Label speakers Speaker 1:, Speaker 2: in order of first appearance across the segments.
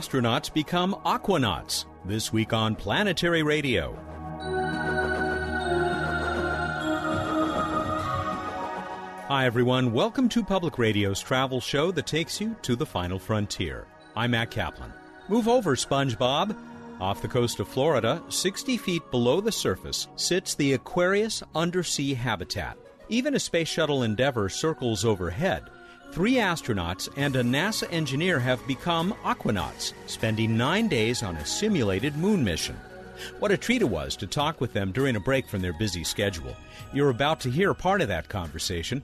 Speaker 1: astronauts become aquanauts. This week on Planetary Radio. Hi, everyone. Welcome to Public Radio's travel show that takes you to the final frontier. I'm Matt Kaplan. Move over, SpongeBob. Off the coast of Florida, 60 feet below the surface, sits the Aquarius undersea habitat. Even as Space Shuttle Endeavour circles overhead, three astronauts and a NASA engineer have become aquanauts, spending nine days on a simulated moon mission. What a treat it was to talk with them during a break from their busy schedule. You're about to hear part of that conversation,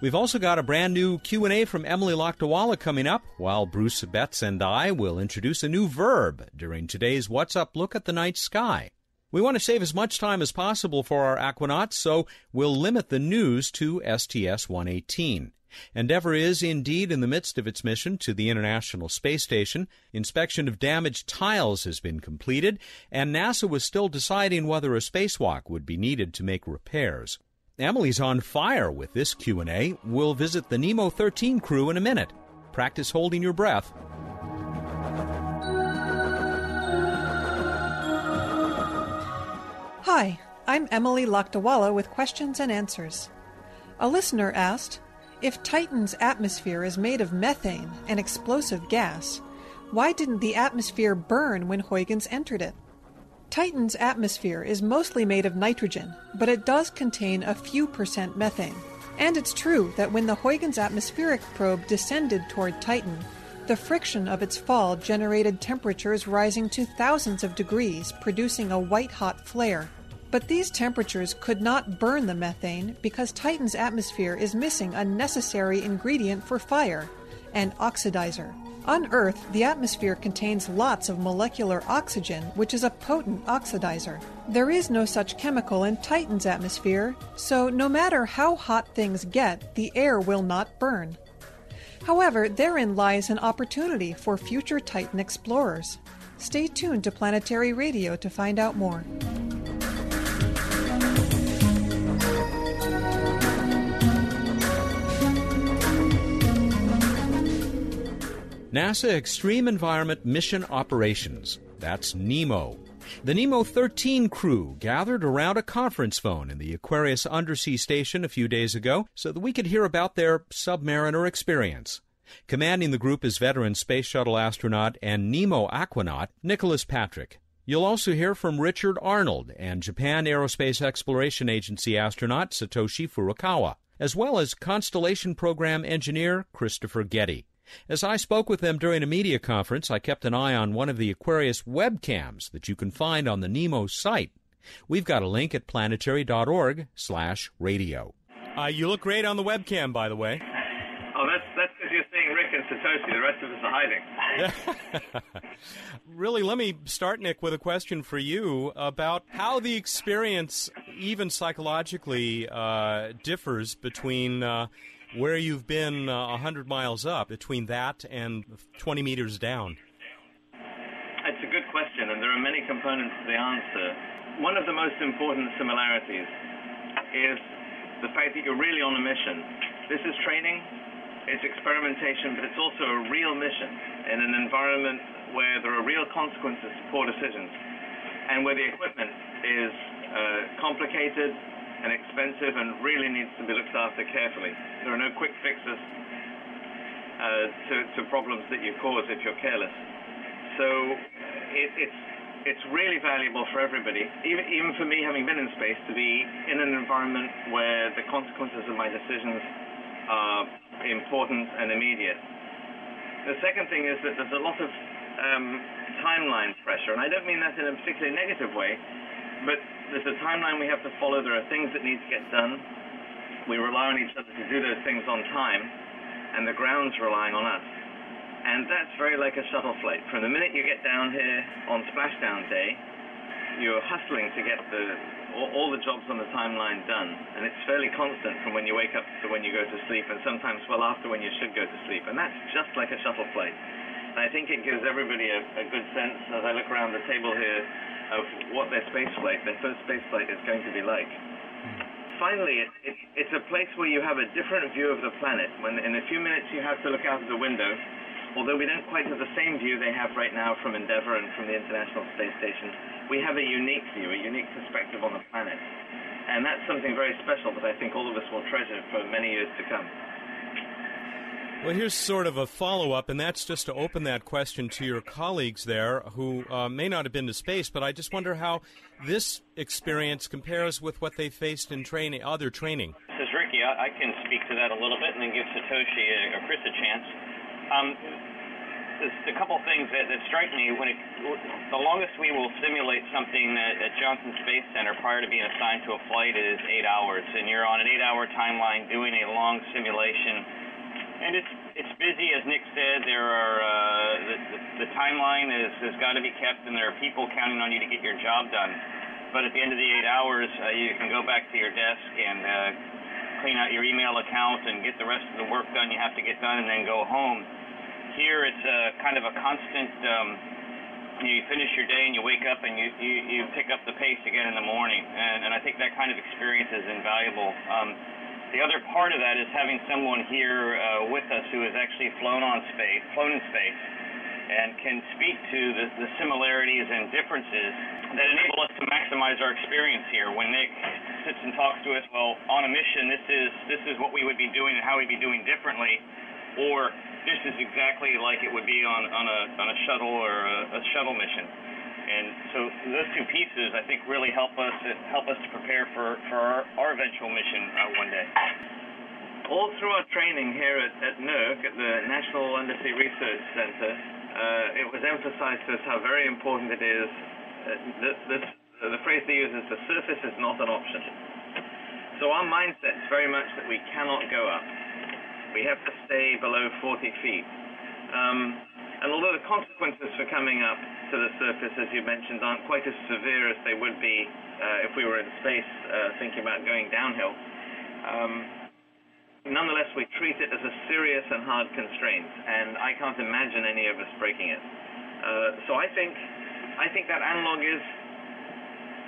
Speaker 1: We've also got a brand new Q&A from Emily Lakdawalla coming up, while Bruce Betts and I will introduce a new verb during today's What's Up Look at the Night Sky. We want to save as much time as possible for our aquanauts, so we'll limit the news to STS-118. Endeavour is indeed in the midst of its mission to the International Space Station. Inspection of damaged tiles has been completed, and NASA was still deciding whether a spacewalk would be needed to make repairs. Emily's on fire with this Q&A. We'll visit the Nemo 13 crew in a minute. Practice holding your breath.
Speaker 2: Hi, I'm Emily Lakdawalla with questions and answers. A listener asked, if Titan's atmosphere is made of methane, an explosive gas, why didn't the atmosphere burn when Huygens entered it? Titan's atmosphere is mostly made of nitrogen, but it does contain a few percent methane. And it's true that when the Huygens atmospheric probe descended toward Titan, the friction of its fall generated temperatures rising to thousands of degrees, producing a white hot flare. But these temperatures could not burn the methane because Titan's atmosphere is missing a necessary ingredient for fire an oxidizer. On Earth, the atmosphere contains lots of molecular oxygen, which is a potent oxidizer. There is no such chemical in Titan's atmosphere, so no matter how hot things get, the air will not burn. However, therein lies an opportunity for future Titan explorers. Stay tuned to Planetary Radio to find out more.
Speaker 1: NASA Extreme Environment Mission Operations. That's NEMO. The NEMO 13 crew gathered around a conference phone in the Aquarius Undersea Station a few days ago so that we could hear about their submariner experience. Commanding the group is veteran Space Shuttle astronaut and NEMO aquanaut Nicholas Patrick. You'll also hear from Richard Arnold and Japan Aerospace Exploration Agency astronaut Satoshi Furukawa, as well as Constellation Program engineer Christopher Gerty. As I spoke with them during a media conference, I kept an eye on one of the Aquarius webcams that you can find on the NEMO site. We've got a link at planetary.org slash radio. Uh, you look great on the webcam, by the way.
Speaker 3: Oh, that's that's because you're seeing Rick and Satoshi. The rest of us are hiding.
Speaker 1: really, let me start, Nick, with a question for you about how the experience, even psychologically, uh, differs between uh, where you've been uh, 100 miles up between that and 20 meters down?
Speaker 3: It's a good question, and there are many components to the answer. One of the most important similarities is the fact that you're really on a mission. This is training, it's experimentation, but it's also a real mission in an environment where there are real consequences to poor decisions and where the equipment is uh, complicated, and expensive and really needs to be looked after carefully. There are no quick fixes uh, to, to problems that you cause if you're careless. So it, it's it's really valuable for everybody, even, even for me having been in space, to be in an environment where the consequences of my decisions are important and immediate. The second thing is that there's a lot of um, timeline pressure, and I don't mean that in a particularly negative way, but there's a timeline we have to follow. There are things that need to get done. We rely on each other to do those things on time, and the ground's relying on us. And that's very like a shuttle flight. From the minute you get down here on splashdown day, you're hustling to get the all, all the jobs on the timeline done, and it's fairly constant from when you wake up to when you go to sleep, and sometimes well after when you should go to sleep. And that's just like a shuttle flight. And I think it gives everybody a, a good sense as I look around the table here of what their space flight, their first space flight is going to be like. Finally, it, it, it's a place where you have a different view of the planet. When in a few minutes you have to look out of the window although we don't quite have the same view they have right now from Endeavour and from the International Space Station, we have a unique view, a unique perspective on the planet. And that's something very special that I think all of us will treasure for many years to come.
Speaker 1: Well, here's sort of a follow up, and that's just to open that question to your colleagues there who uh, may not have been to space, but I just wonder how this experience compares with what they faced in training, other training.
Speaker 4: This is Ricky. I, I can speak to that a little bit and then give Satoshi or Chris a chance. Um, a couple things that, that strike me. When it, the longest we will simulate something at, at Johnson Space Center prior to being assigned to a flight is eight hours, and you're on an eight-hour timeline doing a long simulation. And it's it's busy, as Nick said. There are uh, the, the, the timeline is has got to be kept, and there are people counting on you to get your job done. But at the end of the eight hours, uh, you can go back to your desk and uh, clean out your email account and get the rest of the work done you have to get done, and then go home here it's a kind of a constant. Um, you finish your day and you wake up and you, you, you pick up the pace again in the morning, and, and I think that kind of experience is invaluable. Um, the other part of that is having someone here uh, with us who has actually flown on space, flown in space, and can speak to the, the similarities and differences that enable us to maximize our experience here. When Nick sits and talks to us, well, on a mission, this is this is what we would be doing and how we'd be doing differently, or this is exactly like it would be on, on a on a shuttle or a, a shuttle mission. And so those two pieces, I think, really help us help us to prepare for, for our, our eventual mission uh, one day.
Speaker 3: All through our training here at, at NURC, at the National Undersea Research Center, uh, it was emphasized to us how very important it is. Uh, uh, the phrase they use is the surface is not an option. So our mindset is very much that we cannot go up we have to stay below 40 feet. Um, and although the consequences for coming up to the surface, as you mentioned, aren't quite as severe as they would be uh, if we were in space uh, thinking about going downhill, um, nonetheless, we treat it as a serious and hard constraint, and I can't imagine any of us breaking it. Uh, so I think, I think that analog is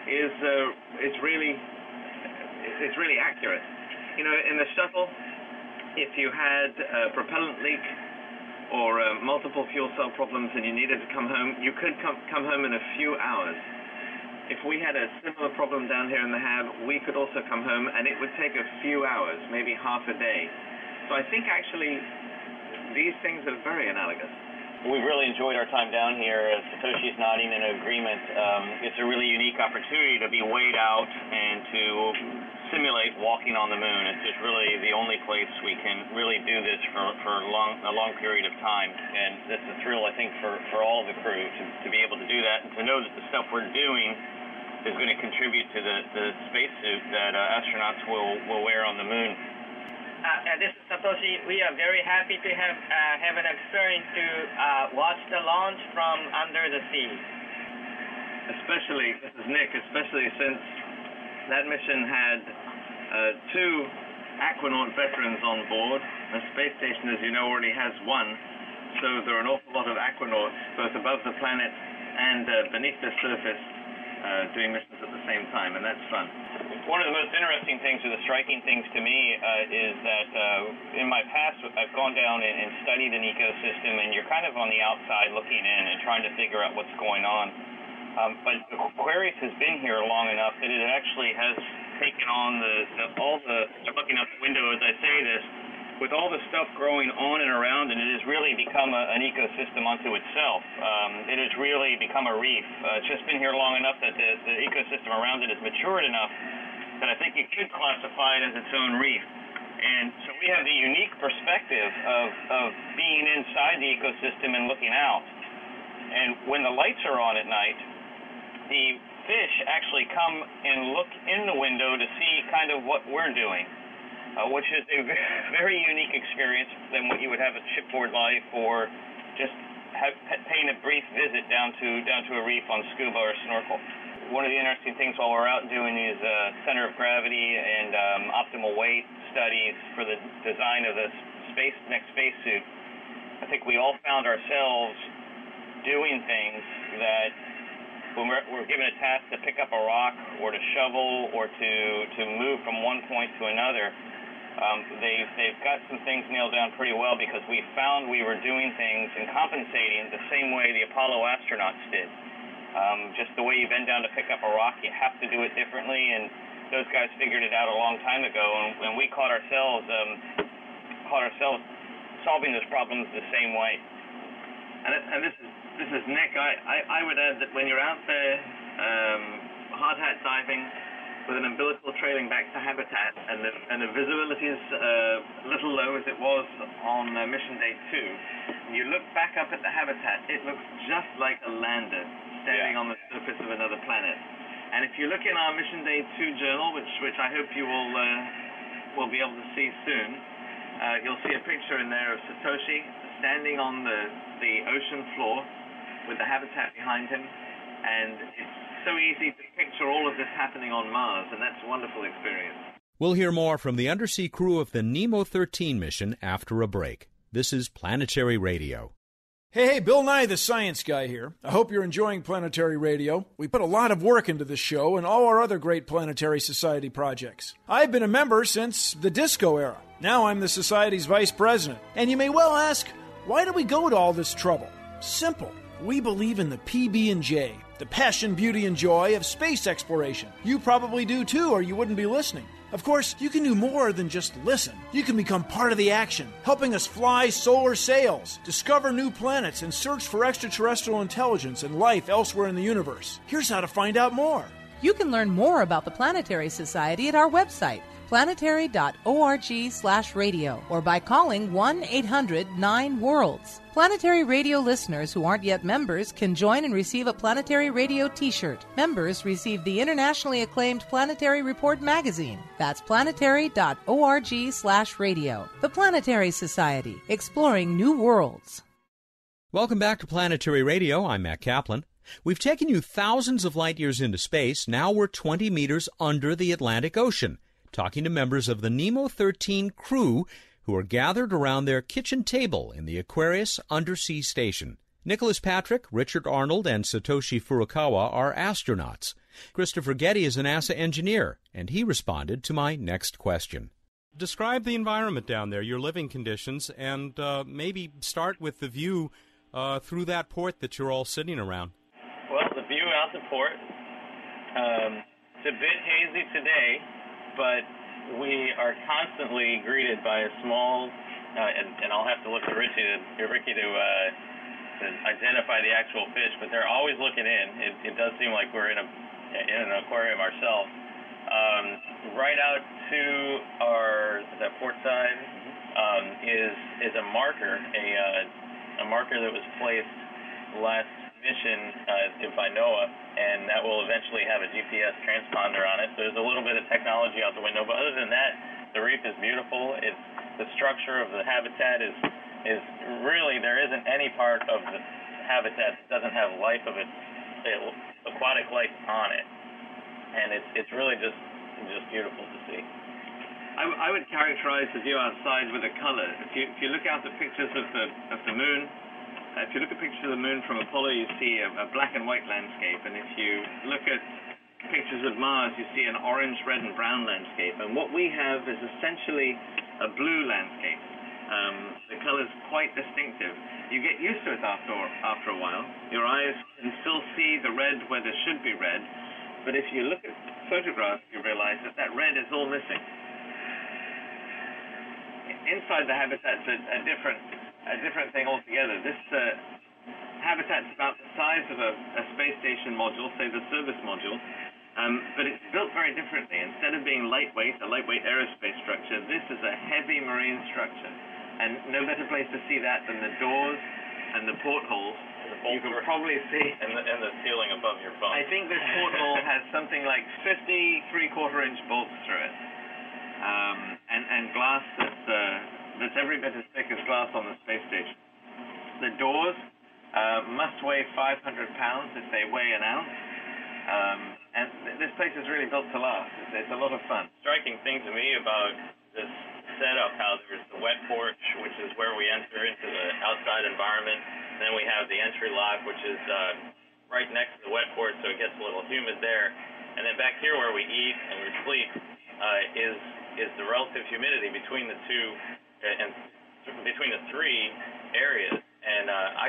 Speaker 3: is uh, is really it's really accurate. You know, in the shuttle, if you had a propellant leak or uh, multiple fuel cell problems and you needed to come home, you could come, come home in a few hours. If we had a similar problem down here in the HAB, we could also come home and it would take a few hours, maybe half a day. So I think actually these things are very analogous.
Speaker 4: We've really enjoyed our time down here. As Satoshi's nodding in agreement, um, it's a really unique opportunity to be weighed out and to simulate walking on the moon. It's just really the only place we can really do this for, for a, long, a long period of time. And it's a thrill, I think, for, for all of the crew to, to be able to do that and to know that the stuff we're doing is going to contribute to the, the spacesuit that uh, astronauts will, will wear on the moon.
Speaker 5: Uh, this is Satoshi. We are very happy to have uh, have an experience to uh, watch the launch from under the sea.
Speaker 3: Especially, this is Nick. Especially since that mission had uh, two Aquanaut veterans on board. The space station, as you know, already has one. So there are an awful lot of Aquanauts both above the planet and uh, beneath the surface uh, doing missions at the same time, and that's fun.
Speaker 4: One of the most interesting things, or the striking things to me, uh, is that uh, in my past, I've gone down and, and studied an ecosystem, and you're kind of on the outside looking in and trying to figure out what's going on. Um, but Aquarius has been here long enough that it actually has taken on the, the all the. I'm looking out the window as I say with all the stuff growing on and around, and it has really become a, an ecosystem unto itself. Um, it has really become a reef. Uh, it's just been here long enough that the, the ecosystem around it has matured enough that I think you could classify it as its own reef. And so we have the unique perspective of, of being inside the ecosystem and looking out. And when the lights are on at night, the fish actually come and look in the window to see kind of what we're doing, uh, which is a very unique experience than what you would have at shipboard life or just have, paying a brief visit down to down to a reef on scuba or snorkel. One of the interesting things while we're out doing these uh, center of gravity and um, optimal weight studies for the design of the space next spacesuit, I think we all found ourselves doing things that when we're, we're given a task to pick up a rock or to shovel or to, to move from one point to another, Um, they've, they've got some things nailed down pretty well because we found we were doing things and compensating the same way the Apollo astronauts did. Um, just the way you bend down to pick up a rock, you have to do it differently, and those guys figured it out a long time ago, and, and we caught ourselves um, caught ourselves solving those problems the same way.
Speaker 3: And, and this is this is Nick. I, I, I would add that when you're out there um, hard hat diving with an umbilical trailing back to habitat, and the, and the visibility is uh, a little low as it was on uh, mission day two, and you look back up at the habitat, it looks just like a lander standing
Speaker 4: Yeah.
Speaker 3: on the surface of another planet. And if you look in our mission day two journal, which which I hope you will uh, will be able to see soon, uh, you'll see a picture in there of Satoshi standing on the the ocean floor with the habitat behind him, and it's so easy to picture all of this happening on Mars, and that's a wonderful experience.
Speaker 1: We'll hear more from the undersea crew of the Nemo 13 mission after a break. This is Planetary Radio.
Speaker 6: Hey, hey, Bill Nye, the science guy here. I hope you're enjoying Planetary Radio. We put a lot of work into this show and all our other great Planetary Society projects. I've been a member since the disco era. Now I'm the Society's vice president. And you may well ask, why do we go to all this trouble? Simple. We believe in the PB&J, the passion, beauty, and joy of space exploration. You probably do too, or you wouldn't be listening. Of course, you can do more than just listen. You can become part of the action, helping us fly solar sails, discover new planets, and search for extraterrestrial intelligence and life elsewhere in the universe. Here's how to find out more.
Speaker 7: You can learn more about the Planetary Society at our website, planetary.org slash radio, or by calling 1-800-9-WORLDS. Planetary Radio listeners who aren't yet members can join and receive a Planetary Radio t-shirt. Members receive the internationally acclaimed Planetary Report magazine. That's planetary.org slash radio. The Planetary Society, exploring new worlds.
Speaker 1: Welcome back to Planetary Radio. I'm Matt Kaplan. We've taken you thousands of light years into space. Now we're 20 meters under the Atlantic Ocean, talking to members of the Nemo 13 crew who are gathered around their kitchen table in the Aquarius Undersea Station. Nicholas Patrick, Richard Arnold, and Satoshi Furukawa are astronauts. Christopher Gerty is a NASA engineer, and he responded to my next question. Describe the environment down there, your living conditions, and uh, maybe start with the view uh, through that port that you're all sitting around.
Speaker 4: Well, the view out the port, um, it's a bit hazy today, but we are constantly greeted by a small, uh, and, and I'll have to look to Richie to, Ricky to, uh, to identify the actual fish, but they're always looking in. It, it does seem like we're in a in an aquarium ourselves. Um, right out to our the port side um, is is a marker, a uh, a marker that was placed last mission uh, by NOAA, and that will eventually have a GPS transponder on it. So there's a little bit of technology out the window, but other than that, the reef is beautiful. It's the structure of the habitat is is really there isn't any part of the habitat that doesn't have life of its uh, aquatic life on it, and it's it's really just just beautiful to see.
Speaker 3: I, I would characterize the view outside with a color. If you, if you look out the pictures of the, of the moon, uh, if you look at pictures of the moon from Apollo, you see a, a black and white landscape. And if you look at pictures of Mars, you see an orange, red, and brown landscape. And what we have is essentially a blue landscape. Um, the is quite distinctive. You get used to it after, after a while. Your eyes can still see the red where there should be red. But if you look at photographs, you realize that that red is all missing inside the habitat's a, a different a different thing altogether. This uh, habitat's about the size of a, a space station module, say the service module, um, but it's built very differently. Instead of being lightweight, a lightweight aerospace structure, this is a heavy marine structure. And no better place to see that than the doors and the portholes.
Speaker 4: The
Speaker 3: You can probably see.
Speaker 4: and the, and the ceiling above your bunk.
Speaker 3: I think this porthole has something like 50 three-quarter inch bolts through it, um, and and glass that's uh, that's every bit as thick as glass on the space station. The doors uh, must weigh 500 pounds if they weigh an ounce, um, and th- this place is really built to last. It's, it's a lot of fun.
Speaker 4: striking thing to me about this setup, how there's the wet porch, which is where we enter into the outside environment. Then we have the entry lock, which is uh, right next to the wet porch, so it gets a little humid there. And then back here where we eat and we sleep uh, is is the relative humidity between the two and between the three areas. And uh, I,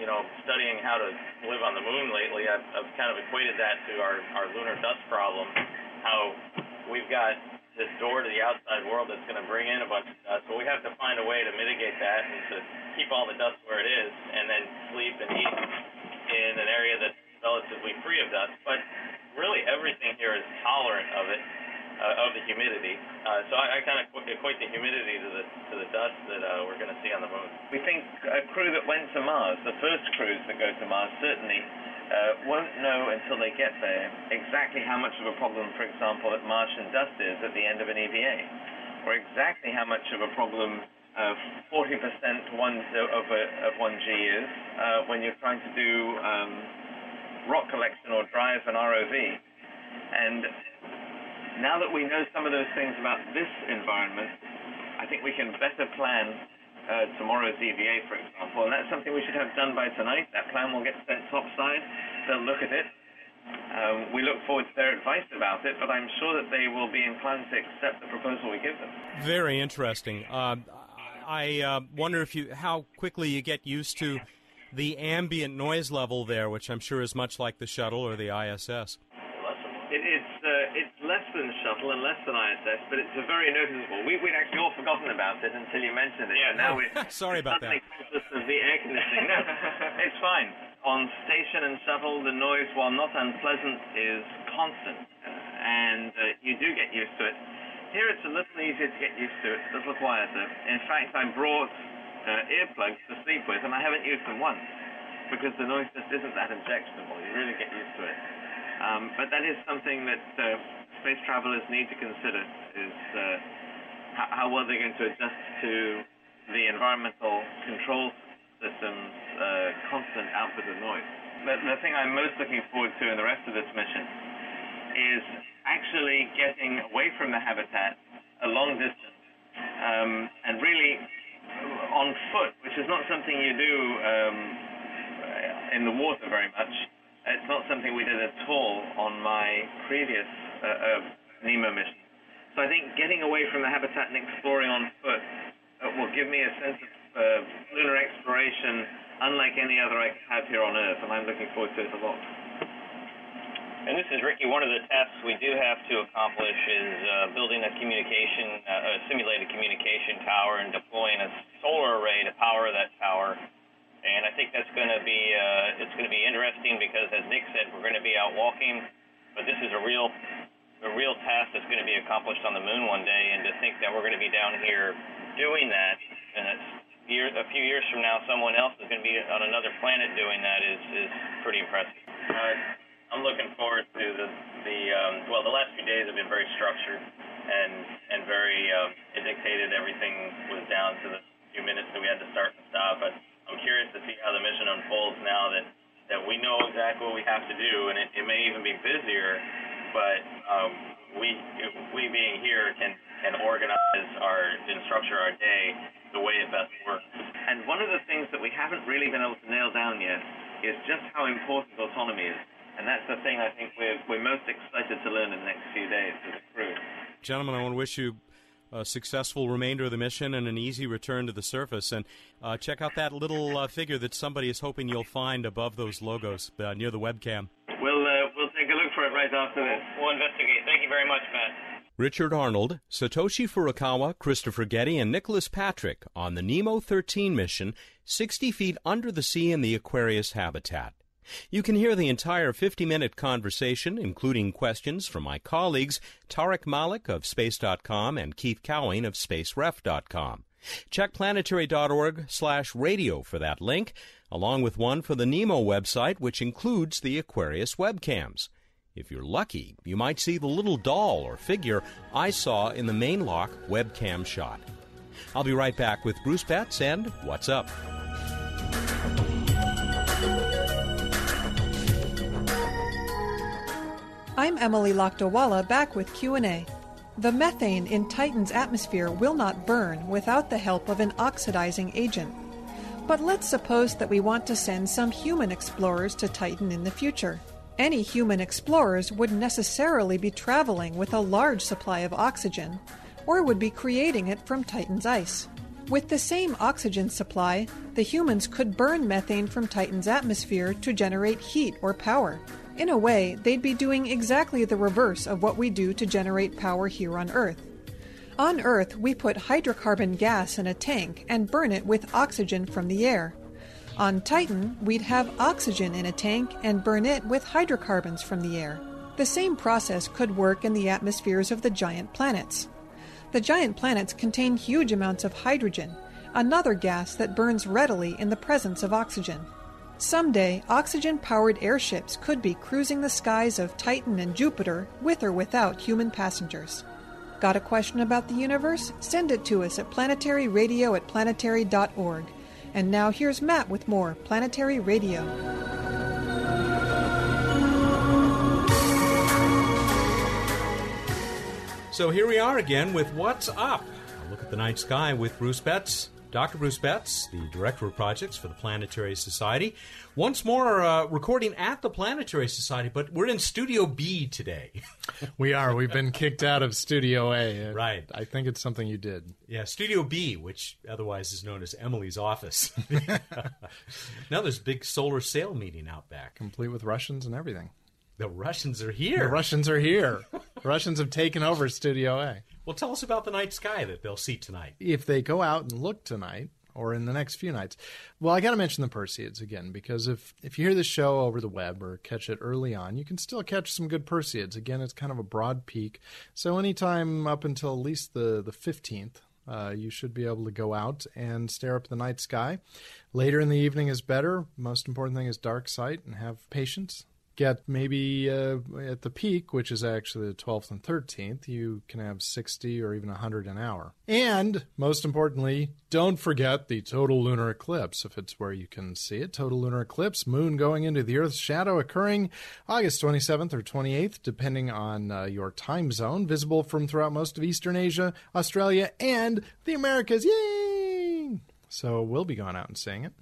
Speaker 4: you know, studying how to live on the moon lately, I've, I've kind of equated that to our, our lunar dust problem. How we've got this door to the outside world that's going to bring in a bunch of dust. But we have to find a way to mitigate that and to keep all the dust where it is, and then sleep and eat in an area that's relatively free of dust. But really, everything here is tolerant of it, uh, of the humidity. Uh, so I, I kind of equate the humidity to the to the dust that uh, we're going to see on the moon.
Speaker 3: We think a crew that went to Mars, the first crews that go to Mars, certainly uh, won't know until they get there exactly how much of a problem, for example, that Martian dust is at the end of an EVA, or exactly how much of a problem uh, 40% one, of, a, of 1G is uh, when you're trying to do um, rock collection or drive an ROV. And now that we know some of those things about this environment, I think we can better plan uh, tomorrow's EVA, for example, and that's something we should have done by tonight. That plan will get sent topside. They'll look at it. Um, we look forward to their advice about it, but I'm sure that they will be inclined to accept the proposal we give them.
Speaker 1: Very interesting. Uh, I uh, wonder if you how quickly you get used to the ambient noise level there, which I'm sure is much like the shuttle or the ISS.
Speaker 3: It, it's uh, it's less than shuttle and less than ISS, but it's a very noticeable. We, would actually all forgotten about it until you mentioned it.
Speaker 1: Yeah,
Speaker 3: now
Speaker 1: we sorry about that.
Speaker 3: Of the air conditioning. no, it's fine. On station and shuttle, the noise, while not unpleasant, is constant, uh, and uh, you do get used to it. Here, it's a little easier to get used to. It's a little quieter. In fact, I brought uh, earplugs to sleep with, and I haven't used them once because the noise just isn't that objectionable. You really get used to it. Um, but that is something that uh, space travelers need to consider: is uh, how, well they're going to adjust to the environmental control system's uh, constant output of noise. But the thing I'm most looking forward to in the rest of this mission is actually getting away from the habitat a long distance um, and really on foot, which is not something you do um, in the water very much. It's not something we did at all on my previous uh, NEMO mission. So I think getting away from the habitat and exploring on foot uh, will give me a sense of uh, lunar exploration unlike any other I have here on Earth, and I'm looking forward to it a lot.
Speaker 4: And this is Ricky. One of the tasks we do have to accomplish is uh, building a communication, uh, a simulated communication tower, and deploying a solar array to power that tower. And I think that's going to be uh, it's going to be interesting because, as Nick said, we're going to be out walking, but this is a real a real task that's going to be accomplished on the moon one day. And to think that we're going to be down here doing that, and it's year, a few years from now, someone else is going to be on another planet doing that is is pretty impressive. Uh, I'm looking forward to the the um, well, the last few days have been very structured and and very um, it dictated everything was down to the few minutes that we had to start and stop, but I'm curious to see how the mission unfolds now that that we know exactly what we have to do, and it, it may even be busier, but um, we we being here can can organize our and structure our day the way it best works.
Speaker 3: And one of the things that we haven't really been able to nail down yet is just how important autonomy is. And that's the thing I think we're, we're most excited to learn in the next few days as a crew.
Speaker 1: Gentlemen, I want to wish you a successful remainder of the mission and an easy return to the surface. And uh, check out that little uh, figure that somebody is hoping you'll find above those logos uh, near the webcam.
Speaker 3: A look for it right after this.
Speaker 4: We'll investigate. Thank you very much, Matt.
Speaker 1: Richard Arnold, Satoshi Furukawa, Christopher Gerty, and Nicholas Patrick on the Nemo 13 mission, 60 feet under the sea in the Aquarius habitat. You can hear the entire 50 minute conversation, including questions from my colleagues Tariq Malik of Space.com and Keith Cowing of SpaceRef.com. Check planetary.org slash radio for that link, along with one for the NEMO website, which includes the Aquarius webcams. If you're lucky, you might see the little doll or figure I saw in the main lock webcam shot. I'll be right back with Bruce Betts and What's Up.
Speaker 2: I'm Emily Lakdawalla back with Q&A. The methane in Titan's atmosphere will not burn without the help of an oxidizing agent. But let's suppose that we want to send some human explorers to Titan in the future. Any human explorers would necessarily be traveling with a large supply of oxygen, or would be creating it from Titan's ice. With the same oxygen supply, the humans could burn methane from Titan's atmosphere to generate heat or power. In a way, they'd be doing exactly the reverse of what we do to generate power here on Earth. On Earth, we put hydrocarbon gas in a tank and burn it with oxygen from the air. On Titan, we'd have oxygen in a tank and burn it with hydrocarbons from the air. The same process could work in the atmospheres of the giant planets. The giant planets contain huge amounts of hydrogen, another gas that burns readily in the presence of oxygen. Someday, oxygen powered airships could be cruising the skies of Titan and Jupiter with or without human passengers. Got a question about the universe? Send it to us at planetaryradio at planetary.org. And now here's Matt with more Planetary Radio.
Speaker 1: So here we are again with What's Up? A look at the night sky with Bruce Betts. Dr. Bruce Betts, the Director of Projects for the Planetary Society. Once more, uh, recording at the Planetary Society, but we're in Studio B today.
Speaker 8: we are. We've been kicked out of Studio A.
Speaker 1: Right.
Speaker 8: I think it's something you did.
Speaker 1: Yeah, Studio B, which otherwise is known as Emily's office. now there's a big solar sail meeting out back.
Speaker 8: Complete with Russians and everything.
Speaker 1: The Russians are here.
Speaker 8: The Russians are here. Russians have taken over Studio A.
Speaker 1: Well, tell us about the night sky that they'll see tonight.
Speaker 8: If they go out and look tonight, or in the next few nights. Well, I got to mention the Perseids again because if if you hear the show over the web or catch it early on, you can still catch some good Perseids. Again, it's kind of a broad peak, so anytime up until at least the the fifteenth. Uh, you should be able to go out and stare up the night sky. Later in the evening is better. Most important thing is dark sight and have patience get maybe uh, at the peak, which is actually the 12th and 13th, you can have 60 or even 100 an hour. And most importantly, don't forget the total lunar eclipse if it's where you can see it. Total lunar eclipse, moon going into the Earth's shadow occurring August 27th or 28th, depending on uh, your time zone, visible from throughout most of Eastern Asia, Australia, and the Americas. Yay! So we'll be going out and seeing it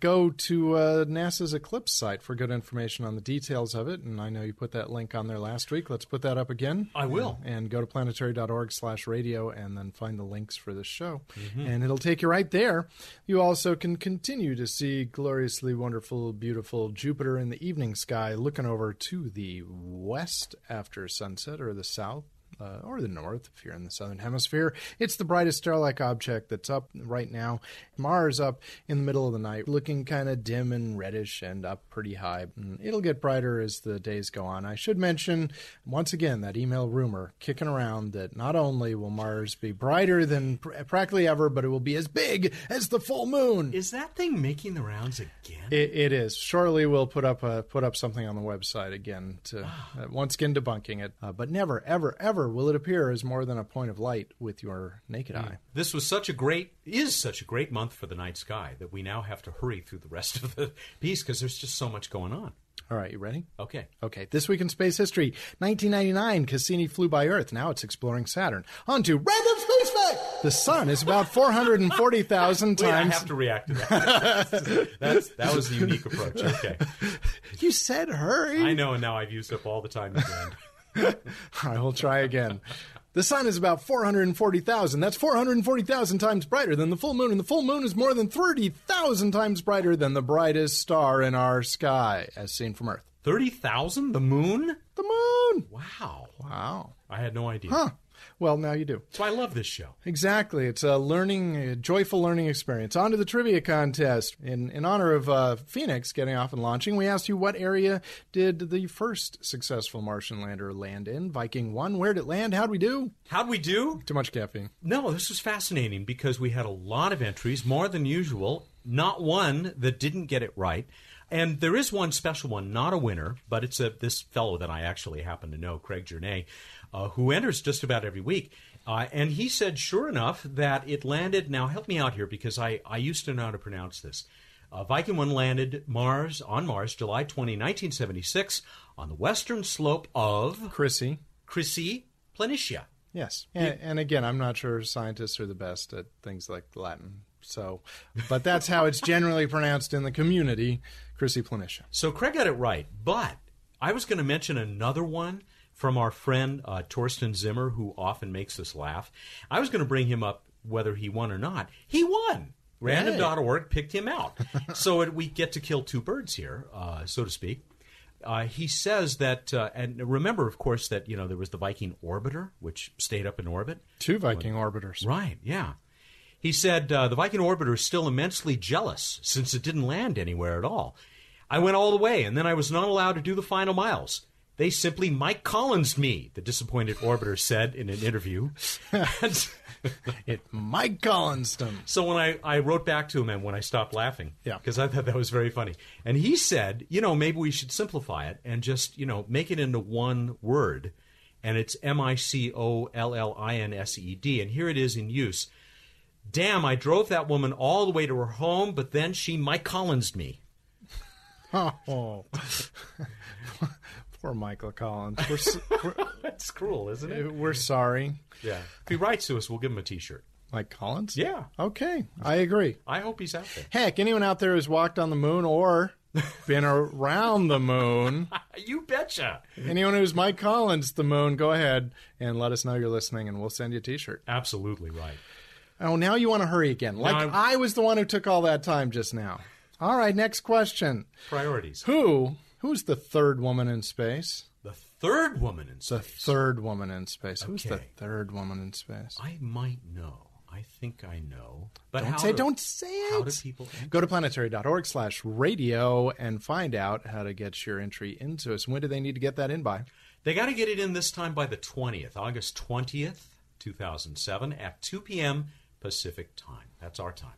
Speaker 8: go to uh, NASA's Eclipse site for good information on the details of it. And I know you put that link on there last week. Let's put that up again.
Speaker 1: I will.
Speaker 8: And, and go to planetary.org slash radio and then find the links for this show. Mm-hmm. And it'll take you right there. You also can continue to see gloriously wonderful, beautiful Jupiter in the evening sky looking over to the west after sunset or the south uh, or the north if you're in the southern hemisphere. It's the brightest star-like object that's up right now. Mars up in the middle of the night, looking kind of dim and reddish and up pretty high. It'll get brighter as the days go on. I should mention once again that email rumor kicking around that not only will Mars be brighter than pr- practically ever, but it will be as big as the full moon.
Speaker 1: Is that thing making the rounds again?
Speaker 8: It, it is. Shortly, we'll put up a, put up something on the website again to uh, once again debunking it. Uh, but never, ever, ever will it appear as more than a point of light with your naked mm. eye.
Speaker 1: This was such a great, is such a great month for the night sky that we now have to hurry through the rest of the piece because there's just so much going on.
Speaker 8: All right, you ready?
Speaker 1: Okay.
Speaker 8: Okay. This week in space history, 1999, Cassini flew by Earth. Now it's exploring Saturn. On to random space fact. The sun is about 440,000 times. Wait, I
Speaker 1: have to react to that. That's, that was the unique approach. Okay.
Speaker 8: You said hurry.
Speaker 1: I know, and now I've used up all the time again.
Speaker 8: I will try again. The sun is about 440,000. That's 440,000 times brighter than the full moon, and the full moon is more than 30,000 times brighter than the brightest star in our sky, as seen from Earth.
Speaker 1: 30,000? The moon?
Speaker 8: The moon!
Speaker 1: Wow.
Speaker 8: Wow.
Speaker 1: I had no idea.
Speaker 8: Huh. Well, now you do.
Speaker 1: So I love this show.
Speaker 8: Exactly. It's a learning, a joyful learning experience. On to the trivia contest. In, in honor of uh, Phoenix getting off and launching, we asked you what area did the first successful Martian lander land in? Viking 1. Where did it land? How'd we do?
Speaker 1: How'd we do?
Speaker 8: Too much caffeine.
Speaker 1: No, this was fascinating because we had a lot of entries, more than usual. Not one that didn't get it right. And there is one special one, not a winner, but it's a this fellow that I actually happen to know, Craig Journay, uh, who enters just about every week. Uh, and he said, sure enough, that it landed. Now, help me out here because I, I used to know how to pronounce this. Uh, Viking 1 landed Mars on Mars July 20, 1976, on the western slope of
Speaker 8: Chryse,
Speaker 1: Chryse Planitia.
Speaker 8: Yes, and, and, again, I'm not sure scientists are the best at things like Latin. So, but that's how it's generally pronounced in the community, Chryse Planitia.
Speaker 1: So Craig got it right, but I was going to mention another one from our friend uh, Torsten Zimmer, who often makes us laugh. I was going to bring him up whether he won or not. He won. Random.org picked him out. so it, we get to kill two birds here, uh, so to speak. Uh, he says that, uh, and remember, of course, that you know there was the Viking orbiter, which stayed up in orbit.
Speaker 8: Two Viking orbiters.
Speaker 1: Right? Yeah. He said uh, the Viking orbiter is still immensely jealous since it didn't land anywhere at all. I went all the way, and then I was not allowed to do the final miles. They simply Mike Collins me, the disappointed orbiter said in an interview.
Speaker 8: It Mike Collins them.
Speaker 1: so when I, I wrote back to him and when I stopped laughing,
Speaker 8: Yeah.
Speaker 1: because I thought that was very funny, and he said, you know, maybe we should simplify it and just you know make it into one word, and it's M I C O L L I N S E D, and here it is in use. Damn, I drove that woman all the way to her home, but then she Mike Collins me.
Speaker 8: Oh, poor Michael Collins. We're, we're,
Speaker 1: That's cruel, isn't it?
Speaker 8: we're sorry.
Speaker 1: Yeah. If he writes to us, we'll give him a T-shirt.
Speaker 8: Mike Collins?
Speaker 1: Yeah.
Speaker 8: Okay, I agree.
Speaker 1: I hope he's out there.
Speaker 8: Heck, anyone out there who's walked on the moon or been around the moon,
Speaker 1: You betcha.
Speaker 8: anyone who's Mike Collins the moon, go ahead and let us know you're listening, and we'll send you a T-shirt.
Speaker 1: Absolutely right.
Speaker 8: Oh, now you want to hurry again? Like
Speaker 1: I'm-
Speaker 8: I was the one who took all that time just now. All right, next question.
Speaker 1: Priorities.
Speaker 8: Who? Who's the third woman in space?
Speaker 1: The third woman in space.
Speaker 8: The third woman in space. Who's the third woman in space?
Speaker 1: I might know. I think I know. But
Speaker 8: Don't
Speaker 1: how
Speaker 8: say,
Speaker 1: do,
Speaker 8: don't say it.
Speaker 1: How do people?
Speaker 8: Go to planetary.org slash radio and find out how to get your entry into us. When do they need to get that in by?
Speaker 1: They got to get it in this time by the twentieth, August twentieth, two thousand seven, at two p.m. Pacific time. That's our time.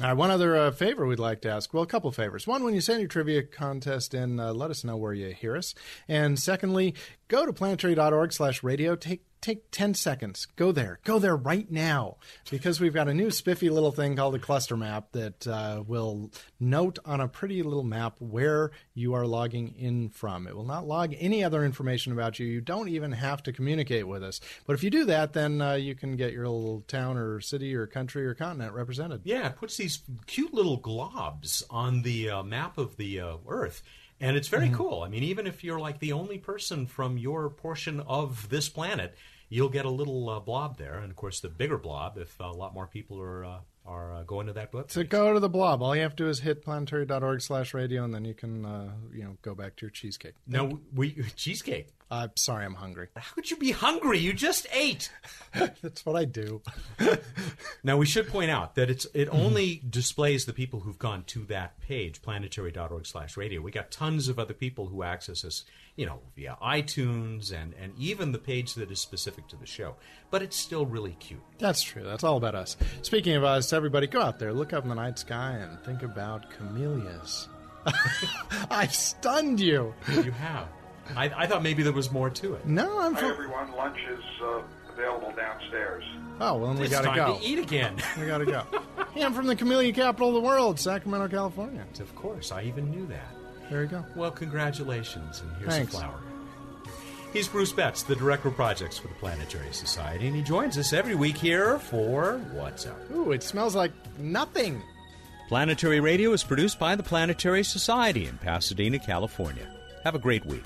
Speaker 8: All right, one other uh, favor we'd like to ask. Well, a couple favors. One, when you send your trivia contest in, uh, let us know where you hear us. And secondly, go to planetary.org slash radio. Take take 10 seconds. Go there. Go there right now. Because we've got a new spiffy little thing called a cluster map that uh, will note on a pretty little map where you are logging in from. It will not log any other information about you. You don't even have to communicate with us. But if you do that, then uh, you can get your little town or city or country or continent represented.
Speaker 1: Yeah, it puts these cute little globs on the uh, map of the uh, Earth. And it's very cool. I mean, even if you're like the only person from your portion of this planet, you'll get a little uh, blob there. And of course, the bigger blob if a lot more people are uh, are uh, going to that website.
Speaker 8: To go to the blob, all you have to do is hit planetary.org slash radio, and then you can, uh, you know, go back to your cheesecake.
Speaker 1: No, we cheesecake.
Speaker 8: I'm sorry, I'm hungry.
Speaker 1: How could you be hungry? You just ate.
Speaker 8: That's what I do.
Speaker 1: Now we should point out that it's it only displays the people who've gone to that page, planetary.org/radio. We got tons of other people who access us, you know, via iTunes and and even the page that is specific to the show. But it's still really cute.
Speaker 8: That's true. That's all about us. Speaking of us, everybody, go out there, look up in the night sky, and think about camellias. I've stunned you.
Speaker 1: You have. I, I thought maybe there was more to it.
Speaker 8: No, I'm
Speaker 9: Hi,
Speaker 8: from.
Speaker 9: everyone. Lunch is uh, available downstairs.
Speaker 8: Oh, well, then we
Speaker 1: It's
Speaker 8: gotta
Speaker 1: time
Speaker 8: go.
Speaker 1: to eat again.
Speaker 8: We gotta go. yeah, I'm from the camellia capital of the world, Sacramento, California.
Speaker 1: of course, I even knew that.
Speaker 8: There you go.
Speaker 1: Well, congratulations, and here's
Speaker 8: Thanks.
Speaker 1: a flower. He's Bruce Betts, the Director of Projects for the Planetary Society, and he joins us every week here for What's Up.
Speaker 8: Ooh, it smells like nothing.
Speaker 1: Planetary Radio is produced by the Planetary Society in Pasadena, California. Have a great week.